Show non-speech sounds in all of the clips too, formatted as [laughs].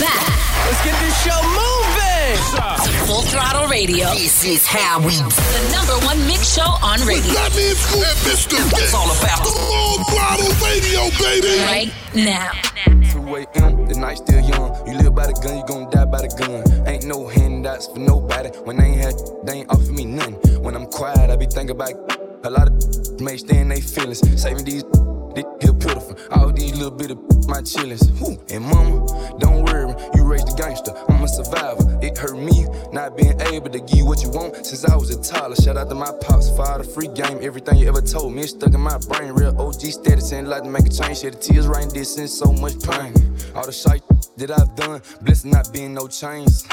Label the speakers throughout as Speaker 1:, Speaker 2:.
Speaker 1: back.
Speaker 2: Let's get this show moving.
Speaker 1: Full Throttle Radio.
Speaker 3: This is how we
Speaker 1: The number one mix show on radio.
Speaker 4: That means Scoop and Mr. It's
Speaker 3: all about the
Speaker 4: Full Throttle Radio, baby.
Speaker 1: Right now.
Speaker 5: 2 a.m., the night still young. You live by the gun, you gon' die by the gun. Ain't no handouts for nobody. When they ain't had, they ain't offer me nothing. When I'm quiet, I be thinking about a lot of may stay in they feelings. Saving these, this here pitiful. All these little bit of my chillings. And mama, don't worry, you raised a gangster. I'm a survivor. It hurt me not being able to give you what you want since I was a toddler. Shout out to my pops the free game. Everything you ever told me is stuck in my brain. Real OG status ain't like to make a change. Shed the tears right this since so much pain. All the shit that I've done, blessed not being no chains.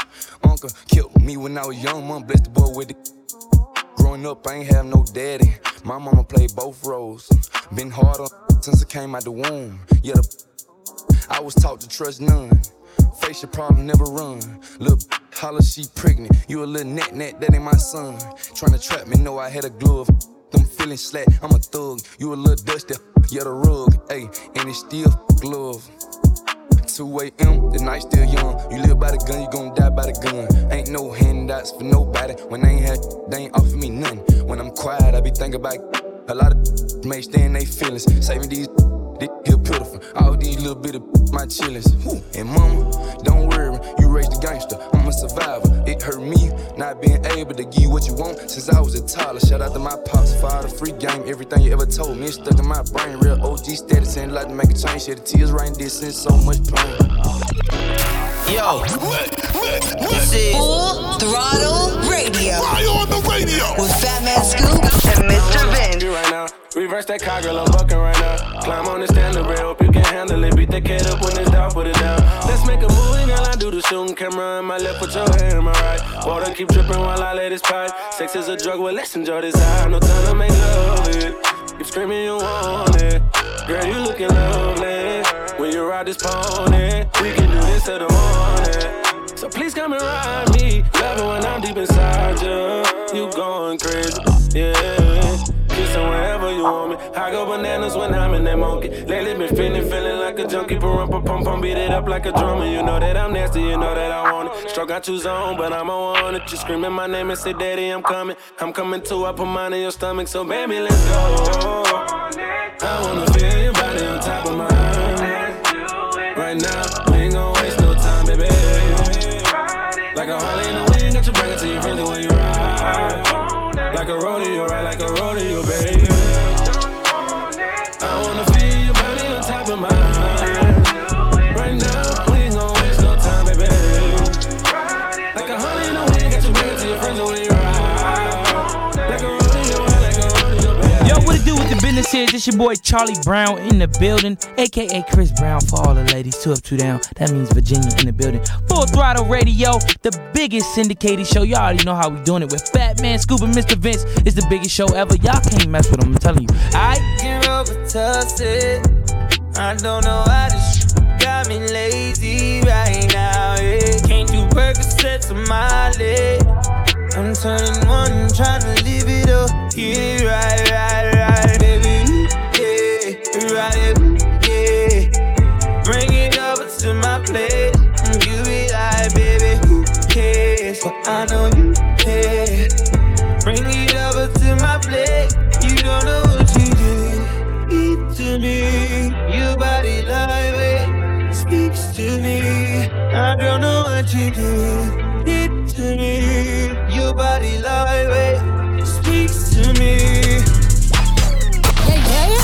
Speaker 5: Uncle killed me when I was young. Mom blessed the boy with the Growing up, I ain't have no daddy. My mama played both roles. Been hard on since I came out the womb. Yeah, the, I was taught to trust none. Face your problem, never run. Little holler, she pregnant. You a little net net, that ain't my son. Tryna trap me, know I had a glove. Them feeling slack, I'm a thug. You a little dusty, yeah, the rug. Ayy, and it's still glove. 2 a.m., the night still young. You live by the gun, you gon' die by the gun. Ain't no handouts for nobody. When they ain't had, they ain't offer me nothing. When I'm quiet, I be thinking about a lot of may stay in they feelings. Saving these, All these little bit of my chillings. And mama, don't worry, you raised a gangster. I'm a survivor. It hurt me not being able to give you what you want since I was a toddler. Shout out to my pops for all the free game. Everything you ever told me stuck in my brain. Real OG status ain't like to make a change. Shed the tears right this since so much pain.
Speaker 3: Yo, this is
Speaker 1: Full Throttle Radio.
Speaker 4: Fire on the radio.
Speaker 1: With Fat Man Scoop and Mr. Vince.
Speaker 2: right now. Reverse that car, girl, I'm bucking right now. Climb on the standard rail, hope you can handle it. Beat that kid up when it's down, put it down. Let's make a movie, girl. I do the shooting camera in my left, put your hand in my right. Water keep dripping while I let this pipe. Sex is a drug, well, let's enjoy this high. No time to make love it. Keep screaming, you want it. Girl, you looking lovely. When you ride this pony, we can do this till the morning. So please come and ride me. Love it when I'm deep inside you. You going crazy, yeah. Kissing wherever you want me. I go bananas when I'm in that monkey. Lately been feeling, feeling like a junkie. Pum, pum, pum, pum, beat it up like a drummer. You know that I'm nasty, you know that I want it. Struck out two zone, but I'm on it. You screaming my name and say, Daddy, I'm coming. I'm coming too. I put mine in your stomach, so baby, let's go. I wanna feel your body on top of mine. Ride.
Speaker 6: Business here? This your boy Charlie Brown in the building, aka Chris Brown for all the ladies. Two up, two down. That means Virginia in the building. Full Throttle Radio, the biggest syndicated show. Y'all already know how we doing it with Fat Man and Mr. Vince. It's the biggest show ever. Y'all can't mess with. I'm telling you. Alright.
Speaker 7: Get over it. Eh? I don't know how this got me lazy right now. Yeah. Can't do Percocets on my leg. I'm turning one, trying to live it up. Right, right, right, But I know you care. Bring it over to my plate. You don't know what you did. Eat to me. Your body like it speaks to me. I don't know what you did. Eat to me. Your body like it speaks to me.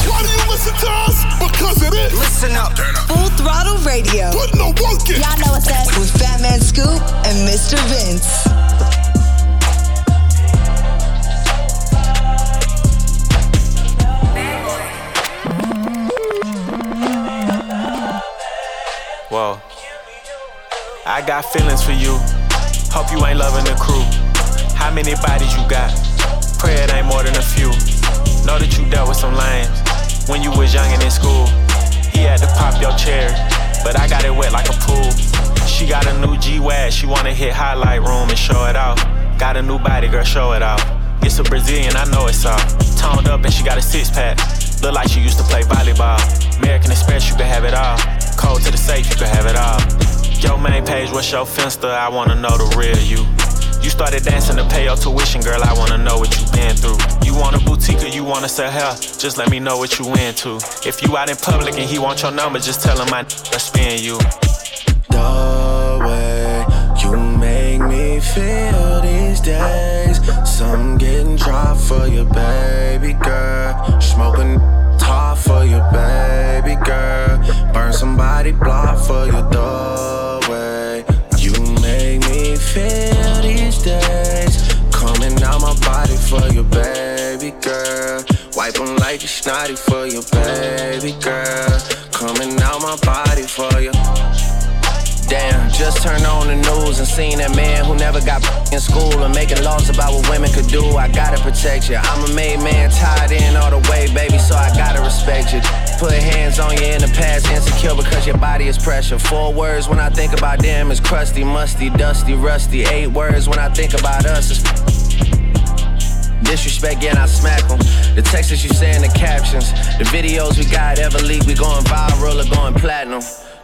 Speaker 4: Why do you listen to us? Because it is.
Speaker 3: listen up.
Speaker 1: Full Throttle Radio.
Speaker 4: Put no work in.
Speaker 1: Y'all know what's up. With Fat Man Scoop and Mr. Vince.
Speaker 2: Whoa. I got feelings for you. Hope you ain't loving the crew. How many bodies you got? Pray it ain't more than a few. Know that you dealt with some lames when you was young and in school. Your cherry, but I got it wet like a pool. She got a new G-Wag, she wanna hit highlight room and show it off. Got a new body, girl, show it off. It's a Brazilian, I know it's all. Toned up and she got a six pack. Look like she used to play volleyball. American Express, you can have it all. Cold to the safe, you can have it all. Yo, main
Speaker 8: page, what's your finster? I wanna know the real you. You started dancing to pay your tuition, girl. I wanna know what you been through. You want a boutique or you wanna sell hair? Just let me know what you into. If you out in public and he want your number, just tell him I spin you.
Speaker 9: The way you make me feel these days. Some getting dry for you, baby girl. Smoking top for you, baby girl. Burn somebody block for you, the feel these days. Coming out my body for you, baby girl. Wipe them like you snotty for you, baby girl. Coming out my body for you. Damn, just turned on the news and seen that man who never got in school and making laws about what women could do. I gotta protect you. I'm a made man, tied in all the way, baby, so I gotta respect you. Put hands on you in the past, insecure because your body is pressure. Four words when I think about them is crusty, musty, dusty, rusty. Eight words when I think about us is disrespect, yeah, and I smack them. The texts that you say in the captions, the videos we got ever leak, we going viral or going platinum.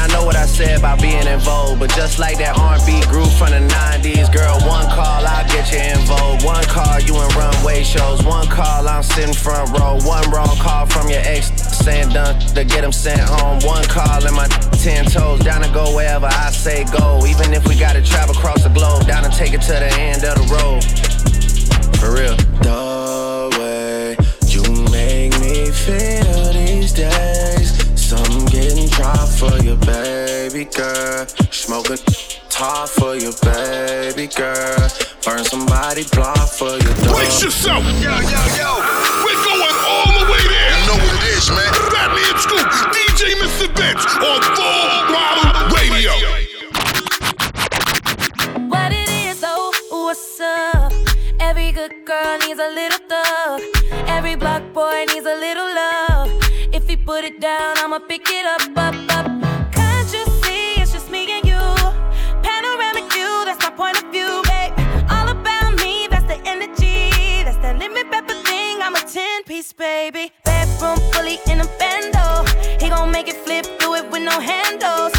Speaker 9: I know what I said about being in vogue, but just like that R&B group from the 90s, girl, one call, I'll get you in vogue. One call, you in runway shows. One call, I'm sitting front row. One wrong call from your ex saying done to get him sent home. One call and my ten toes down to go wherever I say go. Even if we gotta travel across the globe, down and take it to the end of the road. For real. The for you, baby girl. Smoking top for you, baby girl. Burn somebody block for you, dog.
Speaker 10: Brace yourself.
Speaker 3: Yo, yo, yo.
Speaker 10: We're going all the way there.
Speaker 3: You know what it is, man.
Speaker 10: Fatman and Scoop, DJ Mr. Vince on Full Throttle Radio.
Speaker 11: What it is, though, what's up? Every good girl needs a little thug. Every block boy needs a little love. Put it down, I'ma pick it up, up, up. Can't you see it's just me and you? Panoramic view, that's my point of view, babe. All about me, that's the energy. That's that limit pepper thing, I'm a 10 piece, baby. Bedroom fully in a bando. He gon' make it flip, do it with no handles.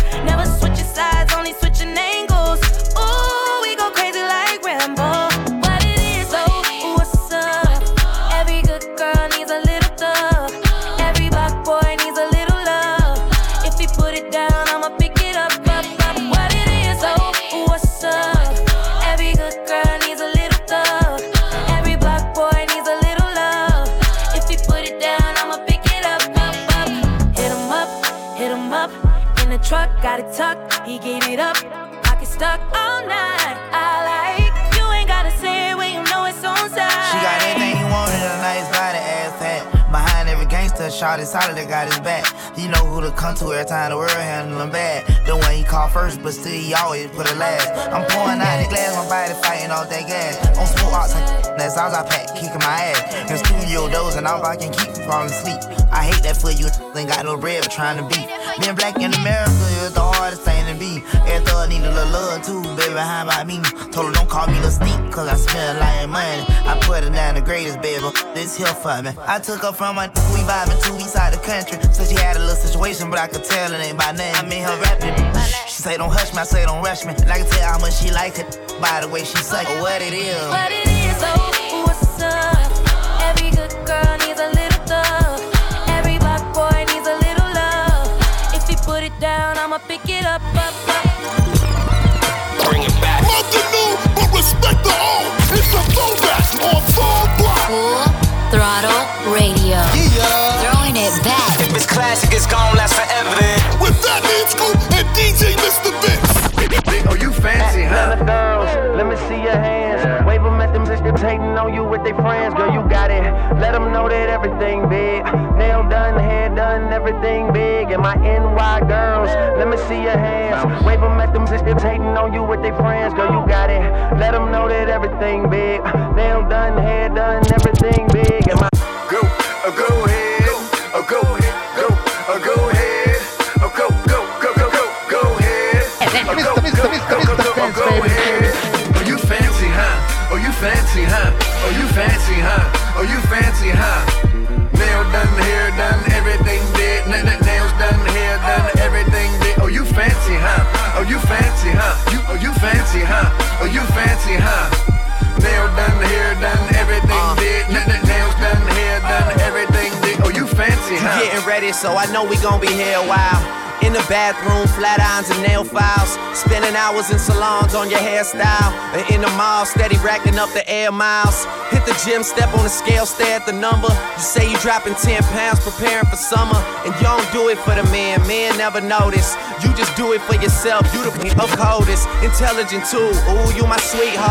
Speaker 11: Up. Pocket stuck all night. I like you ain't gotta say it when you know it's on side.
Speaker 12: She got everything you want in a nice body, ass fat. Behind every gangster, shot is solid, that got his back. You know who to come to every time the world handle bad. The one he call first, but still he always put it last. I'm pouring out the glass, my body fighting all that gas. On smoke ox, that's all I pack, kicking my ass. In studio doors, and all I can keep from falling asleep. I hate that for you, ain't got no bread, but trying to beat. Being black in America is the hardest thing be. Every thug need a little love too, baby. How about me? Told her don't call me the sneak, cause I lot of money. I put her down the greatest, baby. This here for me. I took her from my we vibing east side the country. So she had a little situation, but I could tell it ain't by name. I made her rap it. She say don't hush me, I say don't rush me. And I can tell how much she likes it by the way she suck. What it is.
Speaker 11: What it is, oh, down, pick it up, up, up.
Speaker 8: Bring it back.
Speaker 10: Nothing new, but respect the old. It's a throwback on Full Block.
Speaker 13: Full Throttle Radio. Yeah. Throwing it back.
Speaker 3: If it's classic, it's gonna last forever then.
Speaker 10: With Fatman Scoop and DJ Mr. Vince.
Speaker 3: Oh, you fancy,
Speaker 14: Tell the girls, let me see your hands. Wave them at them bitches hating on you with their friends. Girl, you got it. Let them know that everything big. Nail done, hair done, everything big and my NY girls. Let me see your hands. Wave them at them sisters hating on you with their friends. Girl, you got it. Let them know that everything big. Nail done, hair done, everything big. And my
Speaker 3: go, uh, go ahead, go, go ahead, go, uh, go ahead, uh, go, go, go, go, go, go ahead. Uh, go, go, go, go, go, go, go, go ahead. Oh, you fancy, huh? Oh, you fancy, huh? Oh, you fancy, huh? Oh, you fancy, huh? Nail done, hair done done, everything did. Oh, you fancy, huh? Oh, you fancy, huh? You, oh, you fancy, huh? Oh, you fancy, huh? Nail done, hair done, everything uh. did. N- n- nails done, hair done, fancy, huh?
Speaker 15: Getting ready, so I know we gon' be here a while. In the bathroom, flat irons and nail files. Spending hours in salons on your hairstyle. And in the mall, steady racking up the air miles. Hit the gym, step on the scale, stare at the number. You say you dropping 10 pounds, preparing for summer. And you don't do it for the man, men never notice. You just do it for yourself. You the of coldest, intelligent too. Ooh, you my sweetheart.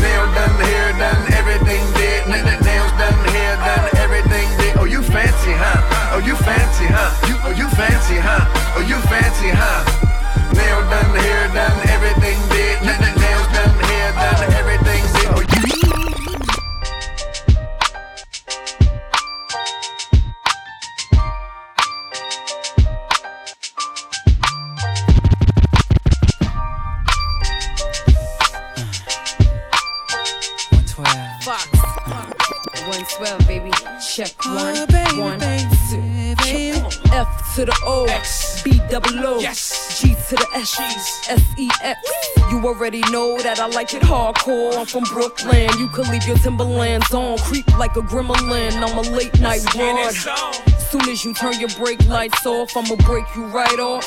Speaker 3: Nail done, hair done, everything did. Nails done, hair done, everything did. Oh, you fancy, huh? Oh, you fancy, huh? You, oh, you fancy, huh? Oh, you fancy, huh? Nail done, hair done, everything did. Nails done, hair done, everything
Speaker 16: Check one, one, two. F to the O, B double O, G to the S, S E X. You already know that I like it hardcore. I'm from Brooklyn. You could leave your Timberlands on, creep like a gremlin. I'm a late night broad. Soon as you turn your brake lights off, I'ma break you right off.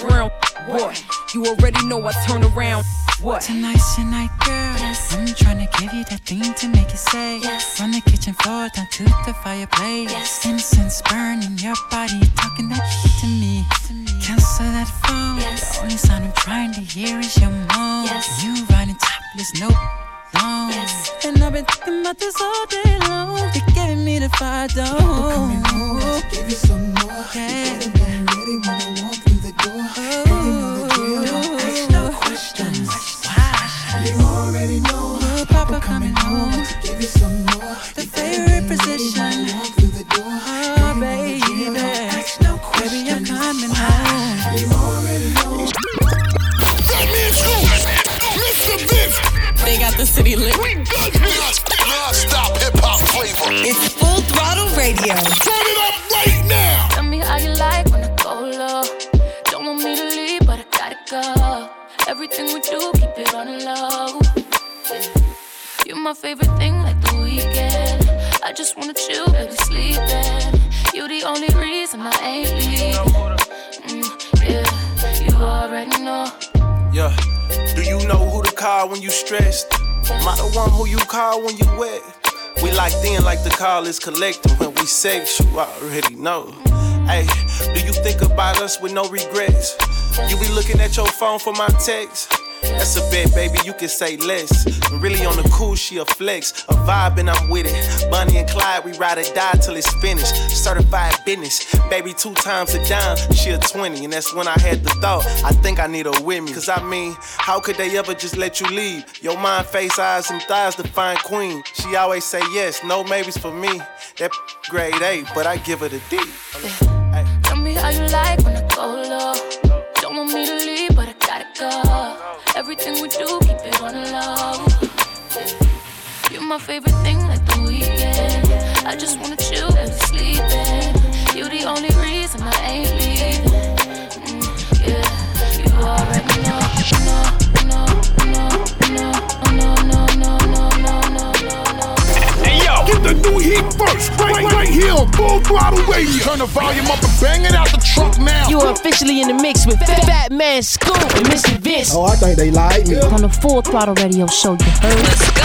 Speaker 16: Brown boy, you already know I turn around. What?
Speaker 17: Tonight's your night, girl. Yes. I'm trying to give you that thing to make it say. Yes. From the kitchen floor down to the fireplace. Yes. Incense burning your body, talking that shit to me. Cancel that phone. Yes. The only sound I'm trying to hear is your moan. Yes. You riding topless, no long. Yes. And I've been thinking about this all day long. You're giving me the fire, don't. Give you some more. Yeah. You better ready when I walk through the door. Oh. And you know the. Don't ask no questions. You already know. Papa coming home. Give you some more. The favorite position. The
Speaker 18: city lit.
Speaker 10: We good here. Non-stop hip-hop flavor.
Speaker 1: It's full throttle radio.
Speaker 10: Turn it up right now.
Speaker 19: Tell me how you like when I go low. Don't want me to leave, but I gotta go. Everything we do, keep it on the low. You're my favorite thing, like the weekend. I just wanna chill, baby, sleeping. You the only reason I ain't leaving. Mm, yeah, you already know.
Speaker 20: Yeah. Do you know who to call when you stressed? Am I the one who you call when you wet? We locked in like the call is collected when we sex, you already know. Hey, do you think about us with no regrets? You be looking at your phone for my text? That's a bet, baby, you can say less. But really on the cool, she a flex. A vibe and I'm with it. Bonnie and Clyde, we ride or die till it's finished. Certified business. Baby, two times a dime, she a 20. And that's when I had the thought, I think I need her with me. Cause I mean, how could they ever just let you leave? Your mind, face, eyes, and thighs define queen. She always say yes, no maybes for me. That grade A, but I give her the D.
Speaker 19: Tell me how you like when I go low. Everything we do, keep it on low. You're my favorite thing, like the weekend. I just wanna chill and sleeping. You're the only reason I ain't leaving.
Speaker 10: Hey the new heat first, right, right here on Full Throttle Radio. Turn the volume up and bang it out the truck now.
Speaker 21: You are officially in the mix with Fat, Fat Man Scoop and Mr. Vince.
Speaker 22: Oh, I think they like me.
Speaker 18: On the Full Throttle Radio Show, you heard? Let's go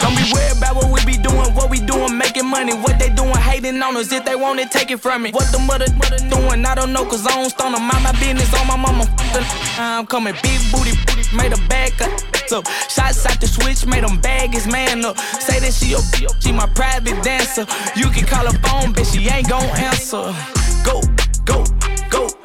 Speaker 21: Don't be worried about what we be doing, what we doing, making money. What they doing, hating on us. If they want it, take it from me. What the mother, mother doing, I don't know, cause I don't stun them. Mind my business on my mama. I'm coming big booty, booty, made a bag cut. up. Shots out the switch, made them bag his man up. Say that she, a, she my private dancer. You can call her phone, bitch, she ain't gon' answer. Go, go go.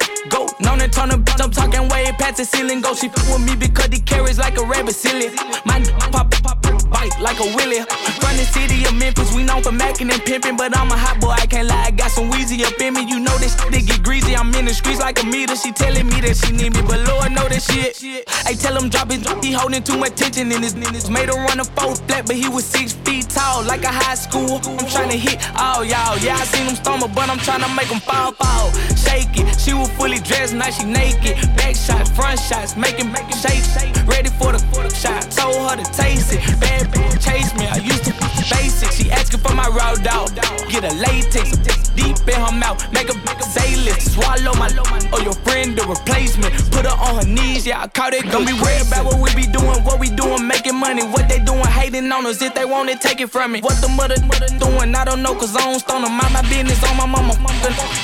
Speaker 21: Known to turn a bitch, I'm talking way past the ceiling. Go, she f with me because he carries like a rabbit silly. My pop, pop, pop, bite like a willy. From the city of Memphis, we known for macking and pimping, but I'm a hot boy, I can't lie. I got some Weezy up in me. You know this shit get greasy. I'm in the streets like a meter. She telling me that she need me, but Lord know that shit. I tell him drop it, he holding too much tension in his niggas. Made her run a four flat, but he was six feet tall, like a high school. I'm trying to hit all y'all. Yeah, I seen him stumble, but I'm trying to make him fall, fall. Shake it. She was fully dressed, now she naked. Back shots, front shots, making, making shake, shake. Ready for the, for the shot. Told her to taste it. Bad bitch chase me, I used to basic. She asking for my raw dog. Get a latex, deep in her mouth. Make a, a say list. Swallow my, or your friend the replacement. Put her on her knees, yeah, I caught it. Don't be worried about what we be doing, what we doing, making money. What they doing, hating on us. If they want it, take it from me. What the mother, mother doing, I don't know, cause I don't stone them. Mind my business on my mama.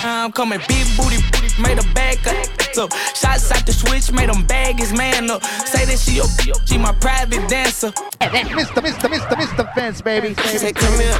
Speaker 21: I'm coming big booty, booty made a cut. So shots out the switch, made him bag his man up. Say that she up, she my private dancer.
Speaker 23: Mr. Mr. Mr. Mr. Vince, baby.
Speaker 24: She said, come here.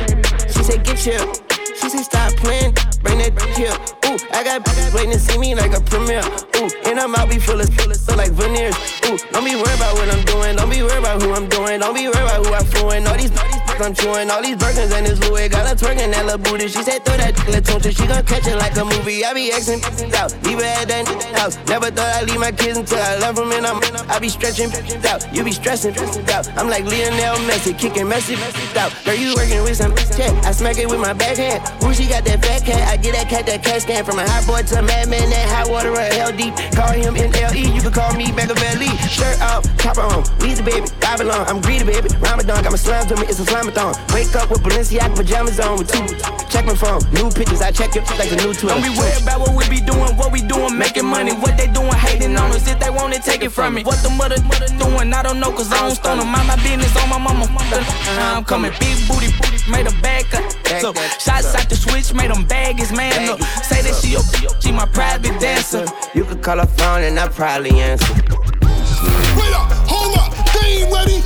Speaker 24: She said, get chill. She said, stop playing, bring that here. Ooh, I got bitches waiting to see me like a premiere. Ooh, and I'm out be full of, full so like veneers. Ooh, don't be worried about what I'm doing. Don't be worried about who I'm doing. Don't be worried about who I'm fooling. All these, all these I'm chewing. All these Birkins and this Louis. Got her twerking that little booty. She said, throw that little tune she gon' catch it like a movie. I be Xing out, leave it at that house. Never thought I'd leave my kids until I left them and I'm, I be stretching out. You be stressing out. I'm like Lionel Messi, kicking Messi out. Girl, you working with some check. I smack it with my backhand. Ooh, she got that fat cat. I get that cat, that cat scan from a hot boy to a madman. That hot water or hell deep. Call him NLE. You can call me Machiavelli. Shirt off, chopper on. the baby, Babylon. I'm greedy baby. Ramadan got my slime to me. It's a slamathon. Wake up with Balenciaga pajamas on with two. Check my phone. New pictures. I check it like a new tour.
Speaker 21: Don't be worried about what we be doing. What we doing, making money. What they doing, hating on us. If they want it, take it from me. What the mother, mother doing, I don't know, cause I don't stone them. Mind my business on my mama. Uh, I'm coming big booty, booty. Made a bag cut. So shots out the switch, made them bag his man up. Say that she, OP, she my private dancer.
Speaker 24: You could call her phone and I probably answer.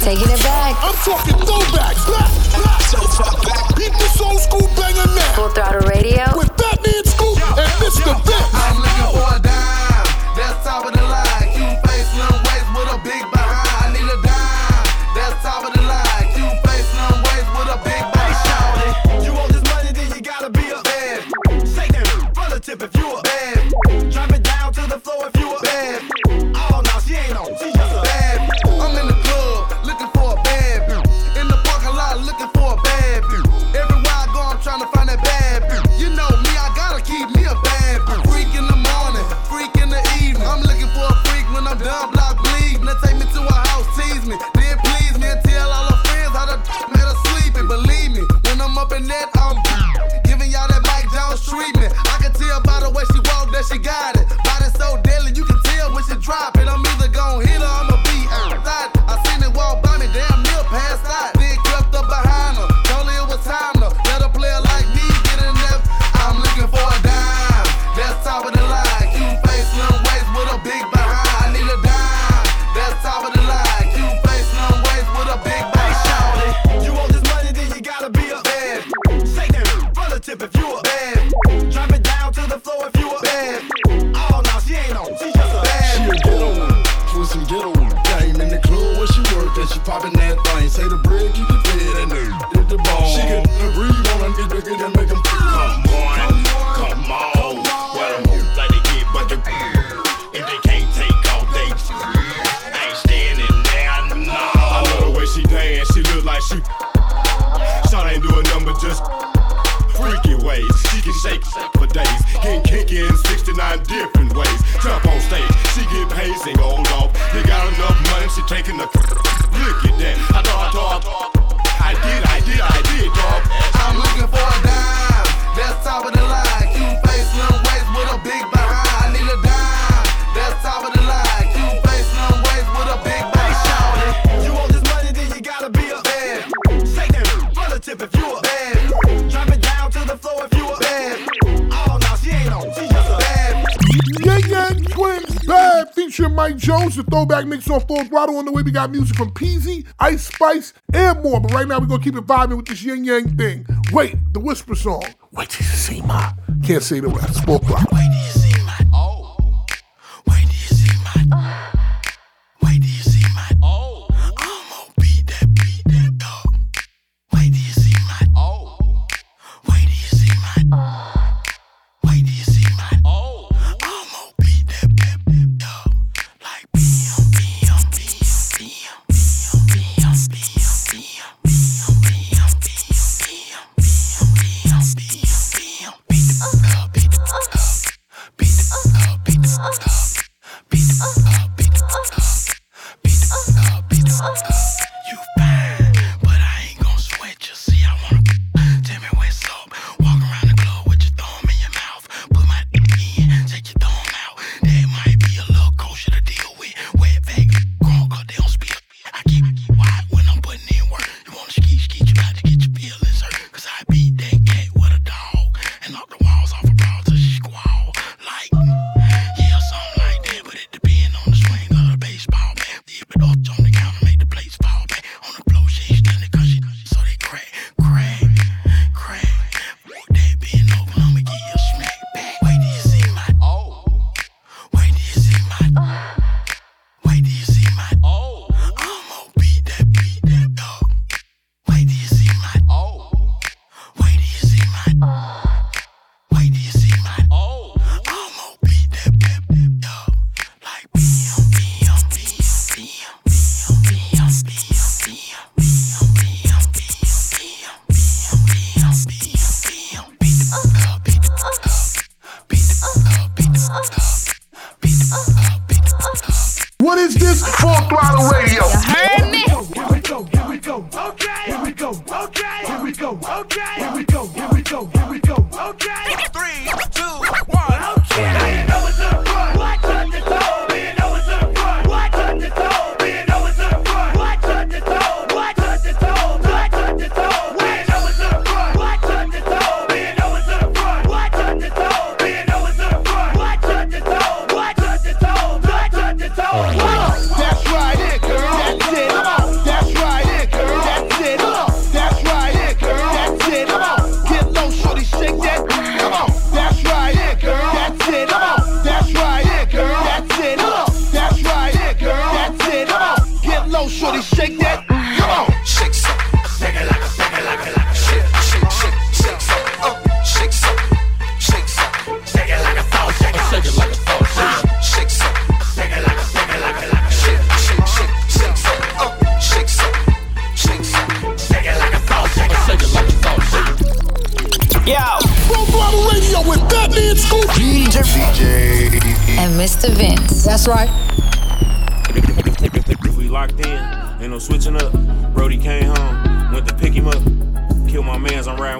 Speaker 13: Taking it back.
Speaker 4: I'm talking throwbacks. Back, back, so far back. Beat this old school banger now.
Speaker 13: Full throttle radio.
Speaker 4: With Fatman Scoop and Mr. Vince.
Speaker 25: Got
Speaker 3: music from Peasy, Ice Spice, and more. But right now, we're gonna keep it vibing with this Ying Yang thing. Wait, the Whisper song. Wait till you see my. Can't say the rest.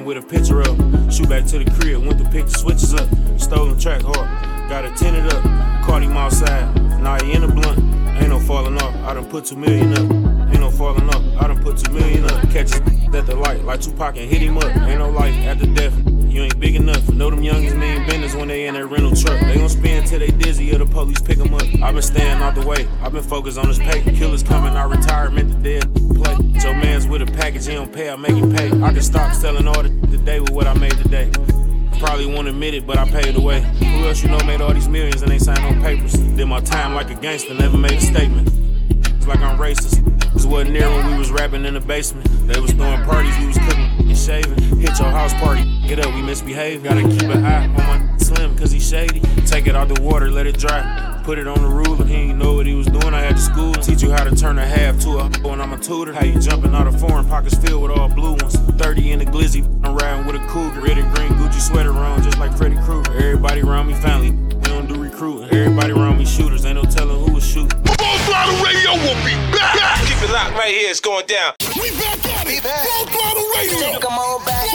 Speaker 26: With a picture up. Shoot back to the crib, went to pick the switches up. Stolen track hard, got it tinted up. Caught him outside, now he in the blunt. Ain't no falling off, I done put two million up. Ain't no falling off, I done put two million up. Catch his at the light, like Tupac and hit him up. Ain't no life after death. You ain't big enough. Know them youngins mean business when they in that rental truck. They gon' spin till they dizzy or the police pick 'em up. i been staying out the way. i been focused on this pay. Killers coming out retirement, the dead play. Joe man's with a package, he don't pay, I make him pay. I can stop selling all the today with what I made today. Probably won't admit it, but I paid away. Who else you know made all these millions and they signed no papers? Did my time like a gangster, never made a statement. It's like I'm racist. This wasn't near when we was rapping in the basement. They was throwing parties, we was cooking and shaving. Hit your house party, get up, we misbehave. Gotta keep an eye on my slim, cause he shady. Take it out the water, let it dry. Put it on the ruler, he ain't know what he was doing. I had to school. Teach you how to turn a half to a when I'm a tutor. How you jumping out of foreign pockets filled with all blue ones. 30 in the glizzy, I'm riding with a cougar. Red and green Gucci sweater on, just like Freddy Krueger. Everybody around me family, we don't do recruiting. Everybody around me shooters, ain't no telling who was shooting.
Speaker 3: Full throttle radio will be back.
Speaker 27: Keep it locked right here. It's going down.
Speaker 3: We back at it. Full throttle radio.
Speaker 1: Come on back.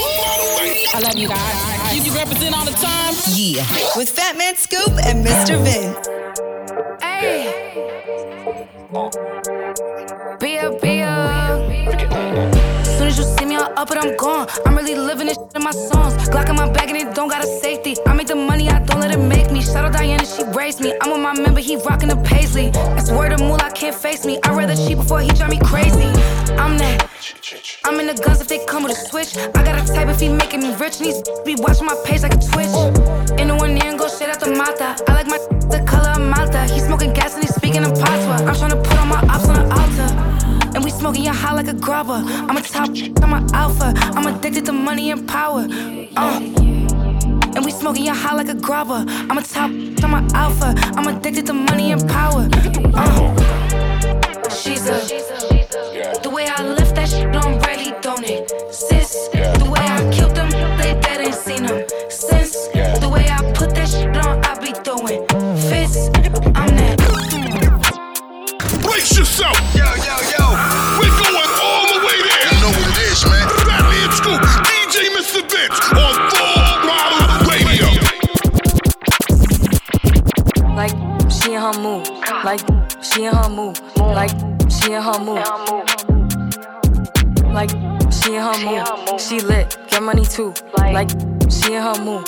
Speaker 18: I love you guys. You, you represent all the time.
Speaker 1: Yeah. With Fat Man Scoop and Mr. Vince.
Speaker 18: Hey. Be up, be up.
Speaker 28: Soon as you see me, I'll up it, I'm gone. I'm really living this in my songs. Glock in my bag and it don't got a safety. I make the money, I don't let it make me. Shout out Diana, raised me. I'm with my member, he rocking the paisley. That's word of i can't face me. I'd rather cheat before he drive me crazy. I'm that. I'm in the guns if they come with a switch. I got a type if he making me rich and he's be watching my page like a twitch. In the one ear and go straight out the mata. I like my the color of Malta. He's smoking gas and he's speaking in patois. I'm trying to put all my ops on the altar. And we smoking your high like a grubber. I'm a top, I'm a alpha. I'm addicted to money and power. Uh. Smoking your high like a grubber. I'm a top, I'm a alpha. I'm addicted to money and power. Uh. She's a.
Speaker 29: she in her mood. Like she in her mood. Like she in her mood. Like she in her mood. She lit, get money too. Like she in her mood.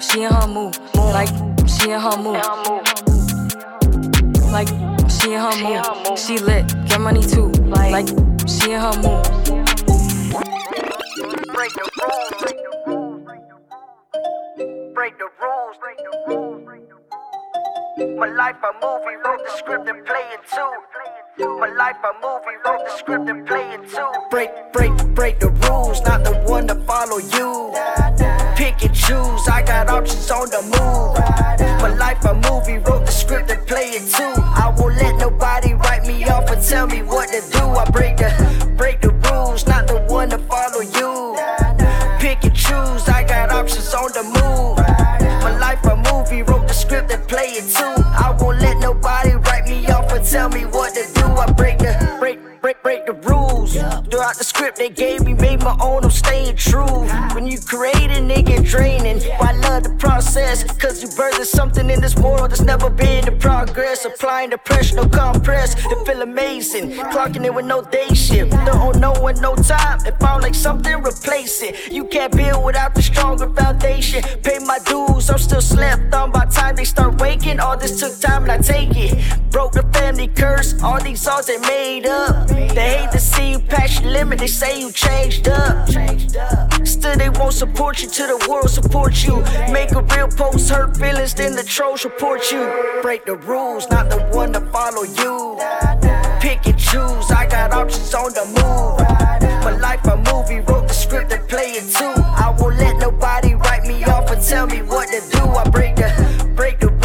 Speaker 29: she in her mood. Like, she in her mood. Like, she in her mood. She lit, get money too. Like, she in her mood.
Speaker 30: Break the rules. Break the rules. Break the rules, break the rules. My life a movie, wrote the script and play it too. My life a movie, wrote the script and play it too. Break, break, break the rules, not the one to follow you. Pick and choose, I got options on the move. My life a movie, wrote the script and play it too. I won't let nobody write me off and tell me what to do. I break the break the rules, not the one to follow you. Pick and choose, I got options on the move. My life a movie, wrote the script and play it too. I won't let nobody write me off and tell me what to do. Break the break the rules. Throughout the script they gave me, made my own. I'm staying true. When you create a nigga draining, I love the process. Cause you birthed something in this world that's never been in progress. Applying the pressure, no compress. It feel amazing. Clocking it with no day shift. Don't know in no time. If I'm like something, replace it. You can't build without the stronger foundation. Pay my dues, I'm still slept on by time they start waking. All this took time and I take it. Broke the family curse. All these songs they made up. They hate to see you past your limit. They say you changed up. Still they won't support you till the world support you. Make a real post, hurt feelings, then the trolls report you. Break the rules, not the one to follow you. Pick and choose, I got options on the move. My life a movie, wrote the script and play it too. I won't let nobody write me off and tell me what to do. I break the break the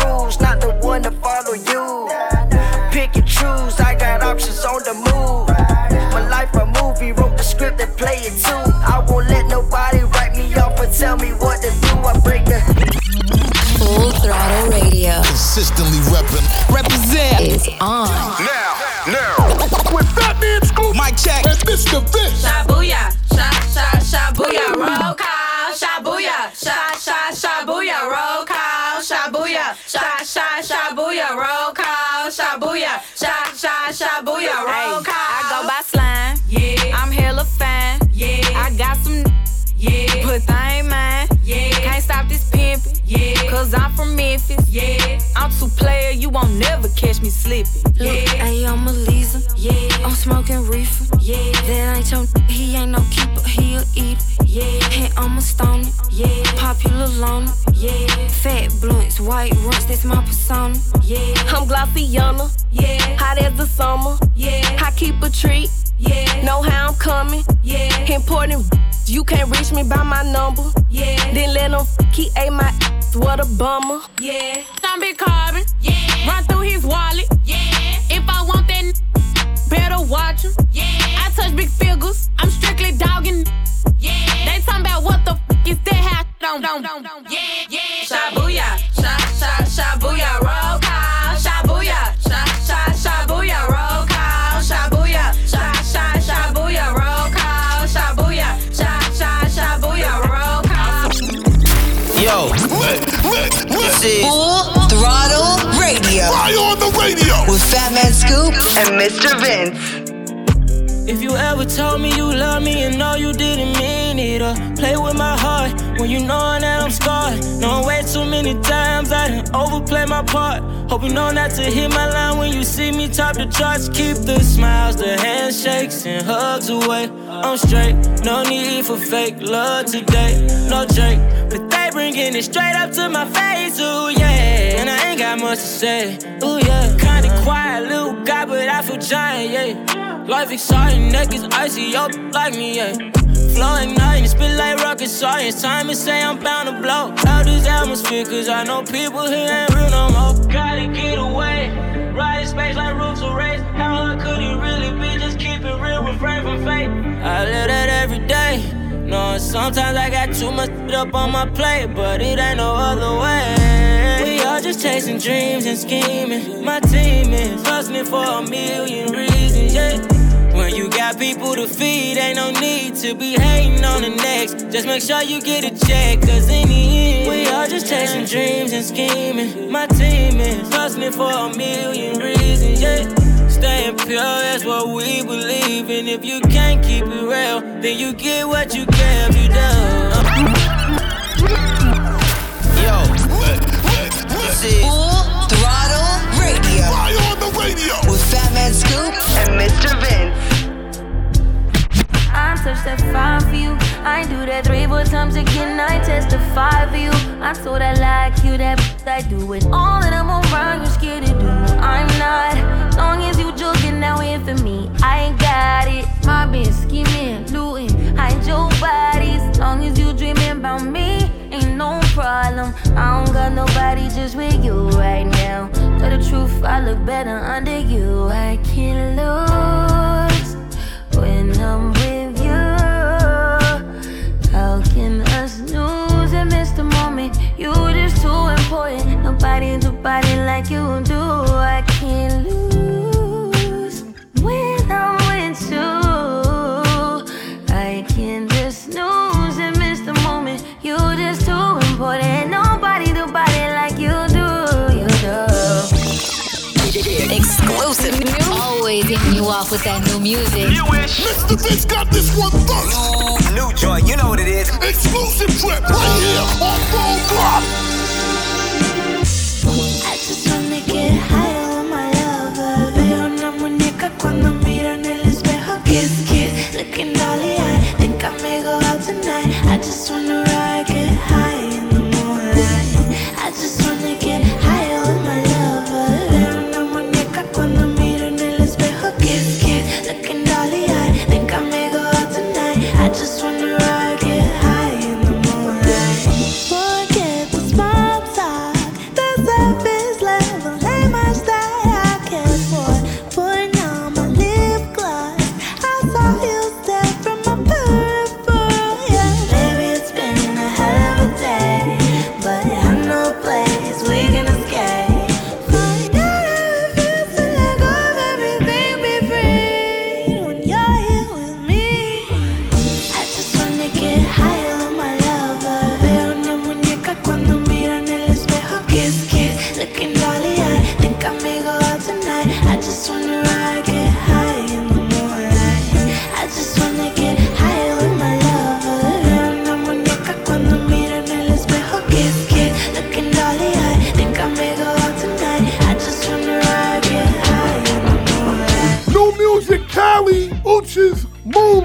Speaker 27: Consistently reppin'.
Speaker 13: Represent is on.
Speaker 31: Now, now.
Speaker 10: With Fatman Scoop.
Speaker 27: Mic check.
Speaker 10: And Mr. Vince.
Speaker 11: Shabuya, sha sha shabuya, roll call, shabuya, sha sha shabuya, roll call, shabuya, sha sha shabuya, roll call, shabuya, sha sha shabuya, roll call.
Speaker 29: I go by slime.
Speaker 11: Yeah.
Speaker 29: I'm hella fine.
Speaker 11: Yeah.
Speaker 29: I got some.
Speaker 11: Yeah.
Speaker 29: But I ain't mine.
Speaker 11: Yeah.
Speaker 29: Can't stop this pimpin'.
Speaker 11: Yeah.
Speaker 29: Cause I'm from Memphis.
Speaker 11: Yeah.
Speaker 29: I'm too player, you won't never catch me slipping.
Speaker 11: Yeah.
Speaker 29: Look, hey, I'm a Lisa.
Speaker 11: Yeah.
Speaker 29: I'm smoking reefer.
Speaker 11: Yeah.
Speaker 29: That ain't your he ain't no keeper, he a eater.
Speaker 11: Yeah.
Speaker 29: And I'm a stoner.
Speaker 11: Yeah.
Speaker 29: Popular loner.
Speaker 11: Yeah.
Speaker 29: Fat blunts, white runs, that's my persona.
Speaker 11: Yeah.
Speaker 29: I'm Glossiana.
Speaker 11: Yeah.
Speaker 29: Hot as the summer.
Speaker 11: Yeah.
Speaker 29: I keep a treat.
Speaker 11: Yeah.
Speaker 29: Know how I'm coming.
Speaker 11: Yeah.
Speaker 29: Important. You can't reach me by my number.
Speaker 11: Yeah.
Speaker 29: Then let him keep a my. What a bummer.
Speaker 11: Yeah.
Speaker 29: Stomach carbon.
Speaker 11: Yeah.
Speaker 29: Run through his wallet.
Speaker 11: Yeah.
Speaker 29: If I want that, better watch him.
Speaker 11: Yeah.
Speaker 29: I touch big figures.
Speaker 11: I'm strictly dogging. Yeah. They talking about what the f- is that? Don't, don't, don't, don't. Yeah. Yeah. Shabuya. Sha, sha, shabuya. Roll.
Speaker 1: Is Full Throttle Radio.
Speaker 4: Fire on the radio
Speaker 1: with Fatman Scoop and Mr. Vince.
Speaker 6: If you ever told me you love me and know you didn't mean it, or play with my heart when you know that I'm scarred. Know way too many times I done overplay my part. Hope you know not to hit my line when you see me top the charts. Keep the smiles, the handshakes, and hugs away. I'm straight, no need for fake love today. No Drake, but they bringing it straight up to my face. Ooh yeah, and I ain't got much to say. Ooh yeah, kinda quiet little guy, but I feel giant. Yeah. Life exciting, neck is icy, yo, like me, yeah. Flow igniting, spit like rocket science. Time to say I'm bound to blow out this atmosphere, cause I know people here ain't real no more. Gotta get away, ride space like roofs of race. How hard could it really be? Just keep it real, refrain from fate. I live that every day. No, sometimes I got too much up on my plate, but it ain't no other way. We all just chasing dreams and scheming. My team is hustling for a million reasons, yeah. When you got people to feed, ain't no need to be hating on the next. Just make sure you get a check, cause in the end, we all just chasing dreams and scheming. My team is hustling for a million reasons, yeah. Staying pure, that's what we believe in. If you can't keep it real, then you get what you give, you
Speaker 1: Yo, this is Full Throttle Radio.
Speaker 4: Fire on the radio
Speaker 1: with Fatman Scoop and Mr. Vince.
Speaker 32: Touch that fire for you. I do that three, four times again. I testify for you. I told I like you, that I do it all, and I'm around. You scared to do. I'm not. Long as you joking now in for me, I ain't got it. My been scheming, looting, hide your bodies. Long as you dreaming about me, ain't no problem. I don't got nobody just with you right now. Tell the truth, I look better under you. I can't lose when I'm with You just too important. Nobody do body like you do. I can't lose
Speaker 13: Always hitting you off with that new music.
Speaker 4: You wish. Mr. Vince got this one first.
Speaker 33: New joint, you know what it is.
Speaker 4: Exclusive trip right here on Full Drop.
Speaker 32: I just wanna get high on my lover. Veo una muñeca cuando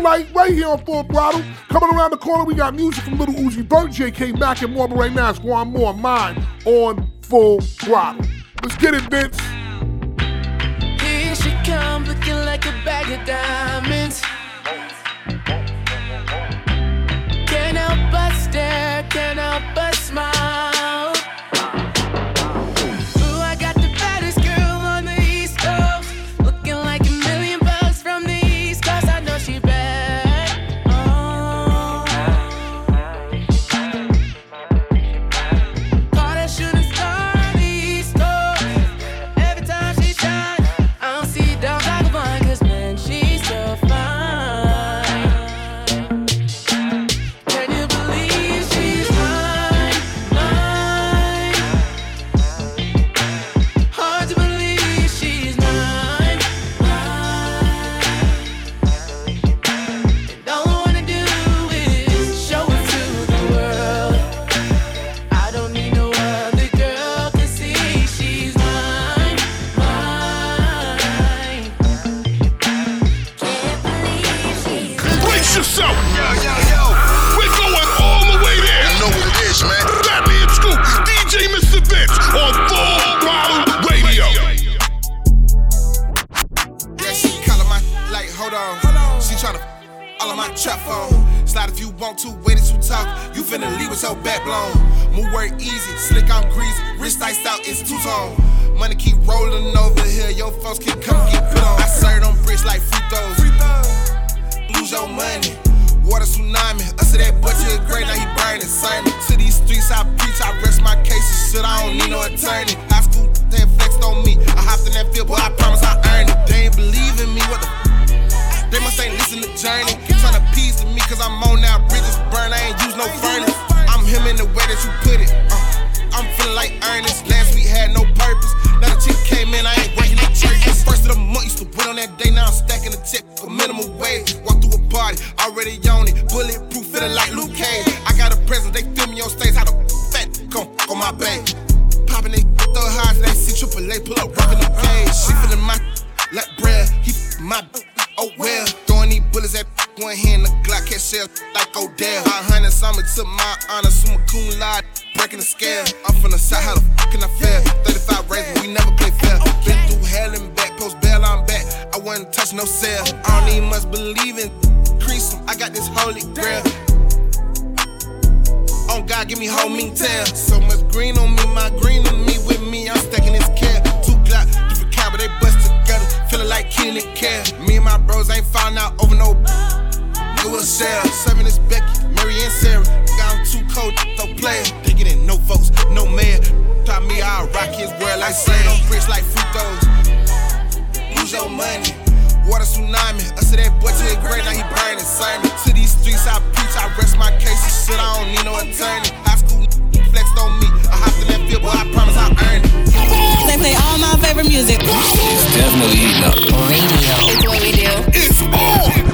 Speaker 32: Moonlight,
Speaker 4: right here on Full Throttle. Coming around the corner, we got music from Lil Uzi Vert, JK Mack, and more. But right now, it's going more mine on Full Throttle. Let's get it, Vince.
Speaker 34: Here she come, looking like a bag of diamonds. Can't help but stare, can't help but smile.
Speaker 20: Hold on. She tryna all of my trap phone. Slide if you want to, wait you talk. You finna leave with your back blown. Move work easy, slick I'm greasy. Wrist iced out, it's two tone. Money keep rolling over here, your folks keep come get put on. I serve on bricks like free throws. Lose your money. Water tsunami, us to that budget great, now he burning. Signing to these streets, I preach, I rest my cases. Shit, I don't need no attorney. High school, they flexed on me. I hopped in that field, but I promise I earned it. They ain't believe in me, what the they must ain't listen to Journey. Tryna piece to me, cause I'm on now. Bridges burn, I ain't use no furnace. I'm him in the way that you put it. Uh, I'm feeling like Ernest. Last week had no purpose. Now the chick came in, I ain't working at church. First of the month, used to wait on that day. Now I'm stacking the tip for minimum wage. Walk through a party, already on it. Bulletproof, feeling like Luke Cage. I got a present, they film me on stage. How the fat come on my bag. Popping they throw high, they see triple A, pull up, rockin' the cage. She feeling my like bread. He my oh well. Throwing these bullets at [laughs] one hand, the Glock catch shell [laughs] like Odell. High hundred summer to my honor, summa cum laude, [laughs] breaking the scale. I'm from the side, how the fuck can I fail? 35 raisins, we never play fair. Been through hell and back, post bail, I'm back. I wasn't touch no cell. I don't even much believe in crease. I got this holy grail. On God, give me whole mean tail. So much green on me, my green on me with me. I'm stacking like it care. Me and my bros ain't found out over no. Nigga will sell. Serving this Becky, Mary and Sarah. Got too cold, no player. They get in, no folks, no mayor. Taught me I'll rock his world like sand on bricks like fruit throws. Lose your money. Water tsunami, us to that boy to the great, now he burning. Simon to these streets, I preach, I rest my cases. Shit, I don't need no attorney. High school flexed on me. I hopped in that field, but I promise I earned it.
Speaker 18: They play all my favorite music.
Speaker 10: It's definitely eating up.
Speaker 18: Radio. It's what we do.
Speaker 32: It's on.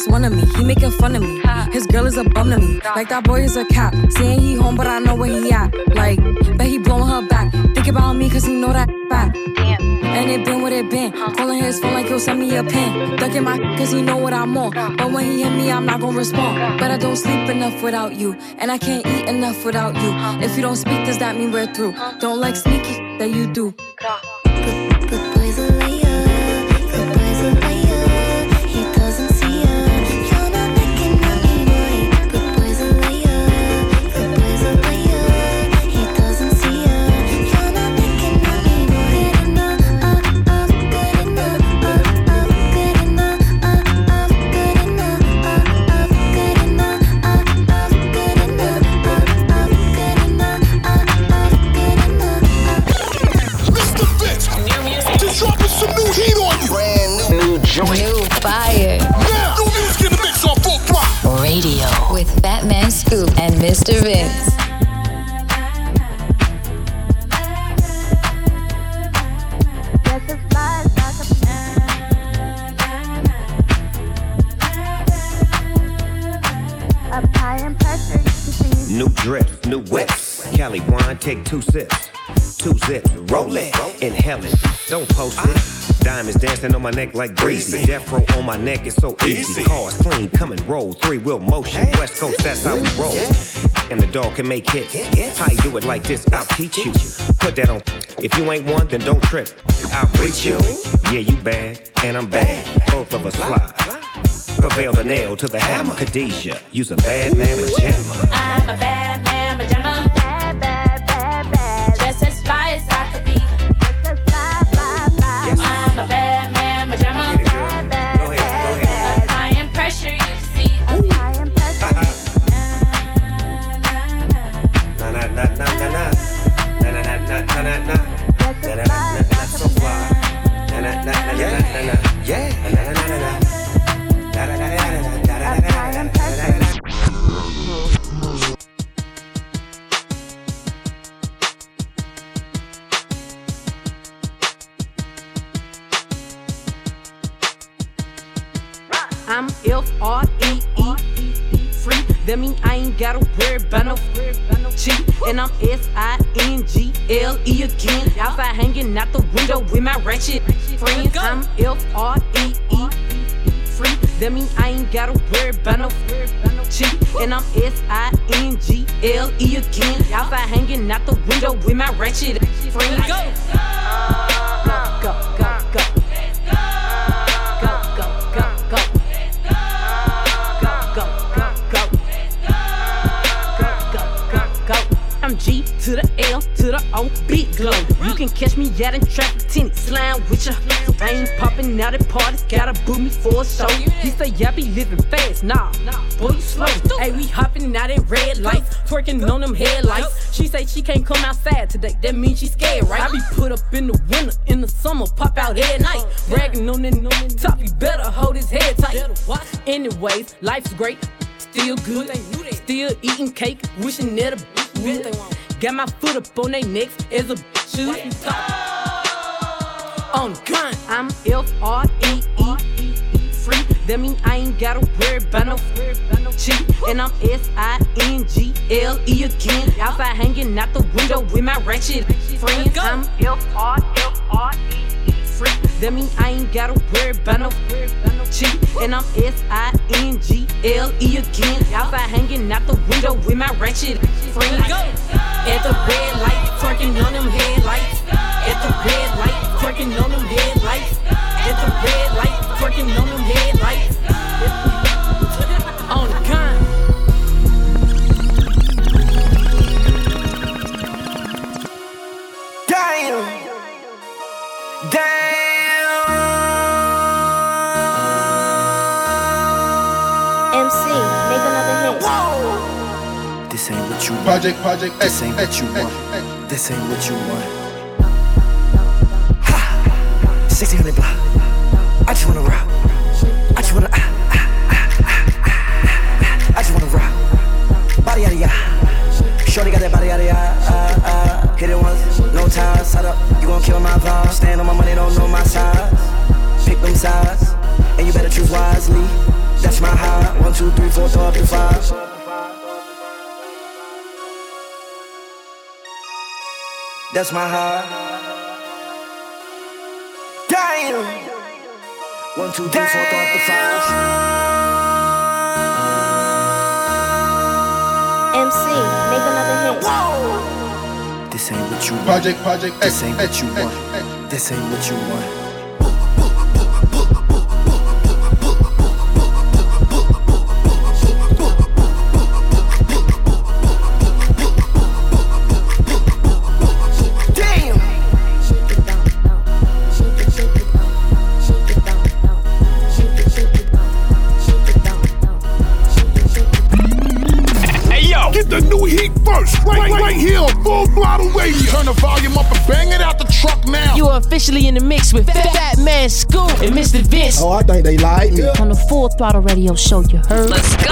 Speaker 29: It's one of me. He making fun of me. His girl is a bum to me. Like that boy is a cat. Saying he home, but I know where he at. Like, bet he blowing her back. Think about me, cause he know that back. And it been what it been. Calling his phone like he'll send me a pin. Ducking my [laughs] cause he know what I'm on. But when he hit me, I'm not gonna respond. But I don't sleep enough without you. And I can't eat enough without you. If you don't speak, does that mean we're through? Don't like sneaky [laughs] that you do.
Speaker 35: My neck like greasy. Death row on my neck is so easy. Cars clean, come and roll. Three wheel motion. West Coast, that's how we roll. And the dog can make hits. How you do it like this? I'll teach you. Put that on. If you ain't one, then don't trip. I'll reach you. Yeah, you bad, and I'm bad. Both of us fly. Prevail the nail to the hammer. Khadijah, use a bad man pajama.
Speaker 19: I'm a bad man,
Speaker 36: Anyways, great, still good, still eating cake, wishing that a would. Got my foot up on they necks as a shoot. Oh. On gun, I'm F R E E free. That mean I ain't gotta worry about no cheat. And I'm S I N G L E again. Outside hanging out the window with my ratchet friends. I'm F R F R E free. That mean I ain't gotta worry about no cheat. And I'm S I N G L E again. Outside hanging out the window with my ratchet friends. At the red light, twerking on them headlights. At the red light, twerking on them headlights. At the red light, twerking on them headlights. [laughs] On the con.
Speaker 10: Project, project,
Speaker 37: This ain't what you want. This ain't what you want. Ha! 1600 block. I just wanna rock. I just wanna. Ah, ah, ah, ah, ah, ah. I just wanna rock. Body out of ya. Shorty got that body out of ya. Ah, ah. Hit it once, no time. Side up, you gon' kill my vibe. Stand on my money, don't know my size. Pick them sides, and you better choose wisely. That's my high. One, two, three, four, throw up to five. That's my high. Damn. One, two, three, four, throw up the five.
Speaker 13: MC, make another hit.
Speaker 37: This ain't what you want.
Speaker 10: Project, project,
Speaker 37: This ain't what you want. This ain't what you want.
Speaker 6: Officially in the mix with Fatman Scoop and Mr. Vince.
Speaker 21: Oh, I think they like me.
Speaker 13: On the Full Throttle Radio show, you heard?
Speaker 6: Let's go.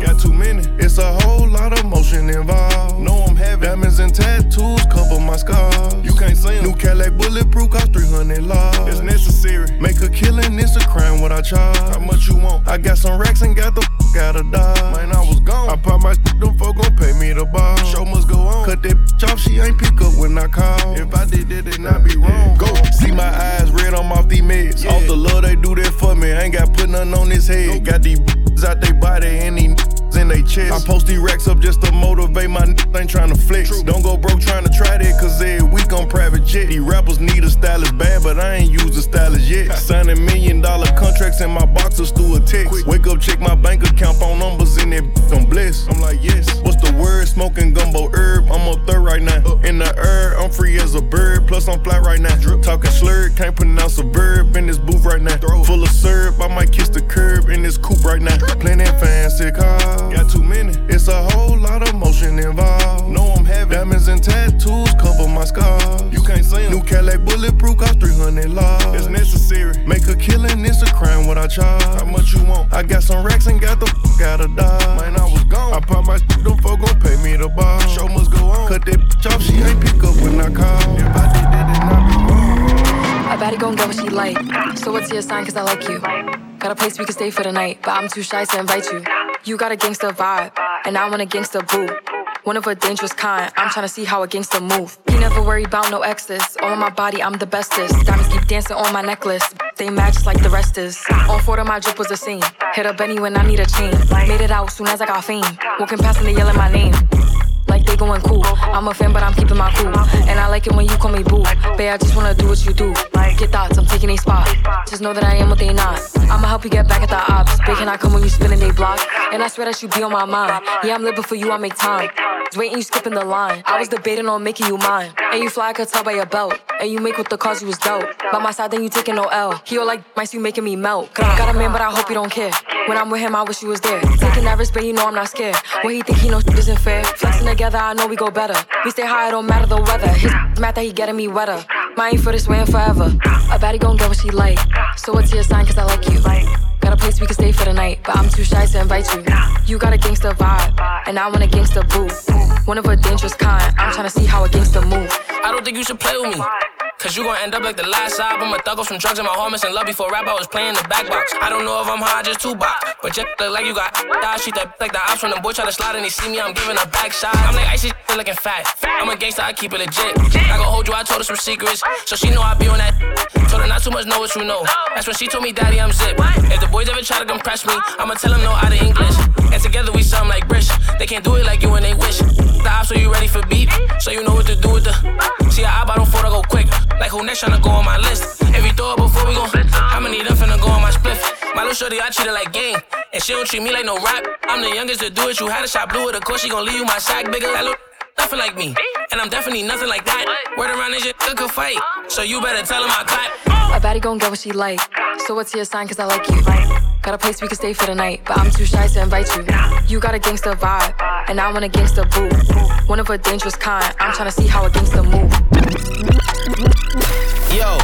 Speaker 38: Got too many. It's a whole lot of motion involved. Know I'm having diamonds and tattoos cover my scars. You can't see 'em. New Cadillac bulletproof cost 300 laws. It's necessary. Make a killing, it's a crime what I charge. How much you want? I got some racks and got the of dodge. Man, I was gone. I pop my shit, them folk gon' pay me the ball. Show must go on. Cut that bitch off, she ain't pick up when I call. If I did that, then I be wrong. Go. See my eyes red, I'm off these meds. Off the love, they do that for me. I ain't got put nothing on his head. Got these bitches [laughs] out they body and these [laughs] in they chest. I post these racks up just to motivate my n- [laughs] ain't trying to flex. Don't go broke trying to try that, cause every week on private jet. These rappers need a stylist bad, but I ain't used a stylist yet. Signing million dollar contracts in my boxers through a text. Wake up, check my bank account, phone numbers in that I'm blessed. I'm like, yes. What's the word? Smoking gumbo herb. I'm up there right now. In the air, I'm free as a bird. Plus, I'm fly right now. Talking slurred, can't pronounce a verb in this booth right now. Full of syrup, I might kiss the curb in this coupe right now. That fancy car. Got too many. It's a whole lot of motion involved. Know I'm having diamonds and tattoos cover my scars. You can't see 'em. New Cadillac bulletproof cost 300 laws. It's necessary. Make a killing, it's a crime what I charge. How much you want? I got some racks and got the fuck out of dodge. Man, I was gone. I pop my shit, them folk gon' pay me the bar. Show must go on. Cut that bitch off, she ain't pick up when I call. If I did that, then I be wrong.
Speaker 29: I better go and get what she like. So what's your sign? Cause I like you. Got a place we can stay for the night, but I'm too shy to invite you. You got a gangster vibe, and I want a gangster boo. One of a dangerous kind. I'm trying to see how a gangster move. He never worry about no exes. All on my body, I'm the bestest. Diamonds keep dancing on my necklace. They match like the rest is. On four of my drip was the same. Hit up Benny when I need a chain. Made it out soon as I got fame. Walking past and they yelling my name going cool. I'm a fan, but I'm keeping my cool. And I like it when you call me boo. Babe, I just wanna do what you do. Get thoughts, I'm taking a spot. Just know that I am what they not. I'ma help you get back at the ops. Babe, can I come when you spinning they block? And I swear that you be on my mind. Yeah, I'm living for you, I make time. Just waiting, you skipping the line. I was debating on making you mine. And you fly, I could tell by your belt. And you make with the cause you was dope. By my side, then you taking no L. He all like mice, you making me melt. Got a man, but I hope you don't care. When I'm with him, I wish you was there. Taking that risk, but you know I'm not scared. When he think he knows isn't fair. Flexing together, I know we go better. We stay high, it don't matter the weather. His mad that he getting me wetter. Mine for this way and forever. A baddie gon' get what she like. So what's your sign, cause I like you. Got a place we can stay for the night, but I'm too shy to invite you. You got a gangster vibe, and I want a gangster boo. One of a dangerous kind. I'm trying to see how a gangster move.
Speaker 21: I don't think you should play with me. Cause you gon' end up like the last album. A thug off some drugs and my heart missing love before rap. I was playing the back box. I don't know if I'm high, just two box. But just look like you got die. She that like the ops when the boy try to slide and he see me. I'm giving a back shot. I'm like icy looking fat. I'm a gangster, I keep it legit. I gon' hold you, I told her some secrets. So she know I be on that. Told her not too much, know what you know. That's when she told me, Daddy, I'm zip. If the boys ever try to compress me, I'ma tell them no out of English. And together we sound like British. They can't do it like you and they wish. The ops, so you ready for beat? So you know what to do with the. See, I I don't to go quick. Like who next tryna go on my list? You throw it before we gon' how many them finna go on my spliff? My little shorty, I treat her like game. And she don't treat me like no rap. I'm the youngest to do it. You had a shot blue, of course she gon' leave you my sack bigger. That look nothing like me. And I'm definitely nothing like that. Word around this shit, could fight. So you better tell him I clap.
Speaker 29: A baddie gon' get what she like. So what's your sign, cause I like you. Got a place we can stay for the night, but I'm too shy to invite you. You got a gangster vibe, and I want a gangster boo. One of a dangerous kind. I'm trying to see how a gangster move.
Speaker 1: Yo,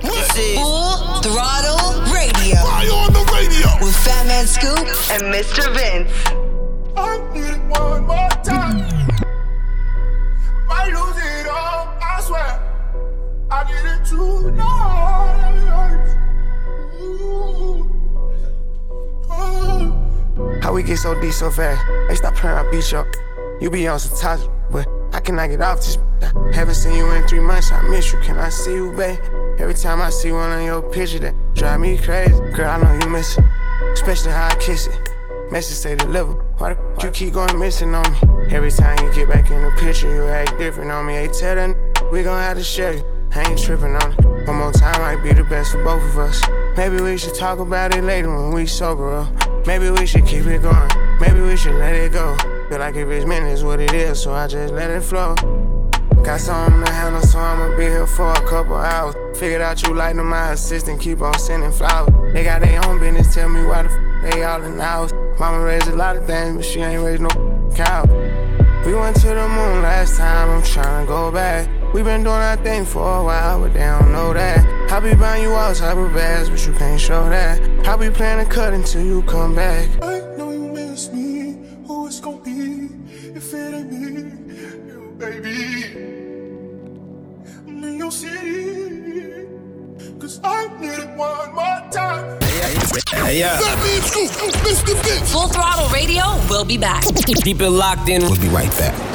Speaker 1: this is Full Throttle Radio.
Speaker 4: Fire on the radio
Speaker 1: with Fatman Scoop and Mr. Vince.
Speaker 10: I need it one more time. If I lose it all, I swear I need it tonight. Ooh. Oh.
Speaker 39: How we get so deep so fast? Hey, stop playing, I beat you up. You be on some toxic, but I cannot get off this. Haven't seen you in three months, I miss you. Can I see you, babe? Every time I see one on your picture, that drive me crazy. Girl, I know you miss it, especially how I kiss it. Message say deliver. Why the f- you keep going missing on me? Every time you get back in the picture, you act different on me. Hey, tell that we gon' have to share. I ain't tripping on it. One more time might be the best for both of us. Maybe we should talk about it later when we sober up. Maybe we should keep it going. Maybe we should let it go. Feel like if it's meant, it's what it is, so I just let it flow. Got something to handle, so I'ma be here for a couple hours. Figured out you like them, my assistant, keep on sending flowers. They got their own business, tell me why the f they all in the house. Mama raised a lot of things, but she ain't raised no cow. We went to the moon last time, I'm tryna go back. We been doing our thing for a while, but they don't know that. I'll be buying you all type of bags, but you can't show that. I'll be playing a cut until you come back.
Speaker 10: One more time.
Speaker 1: Hey, yeah.
Speaker 10: That means Scoop, Mr.
Speaker 13: Full Throttle Radio we'll be back.
Speaker 27: Keep it locked in. We'll be right back.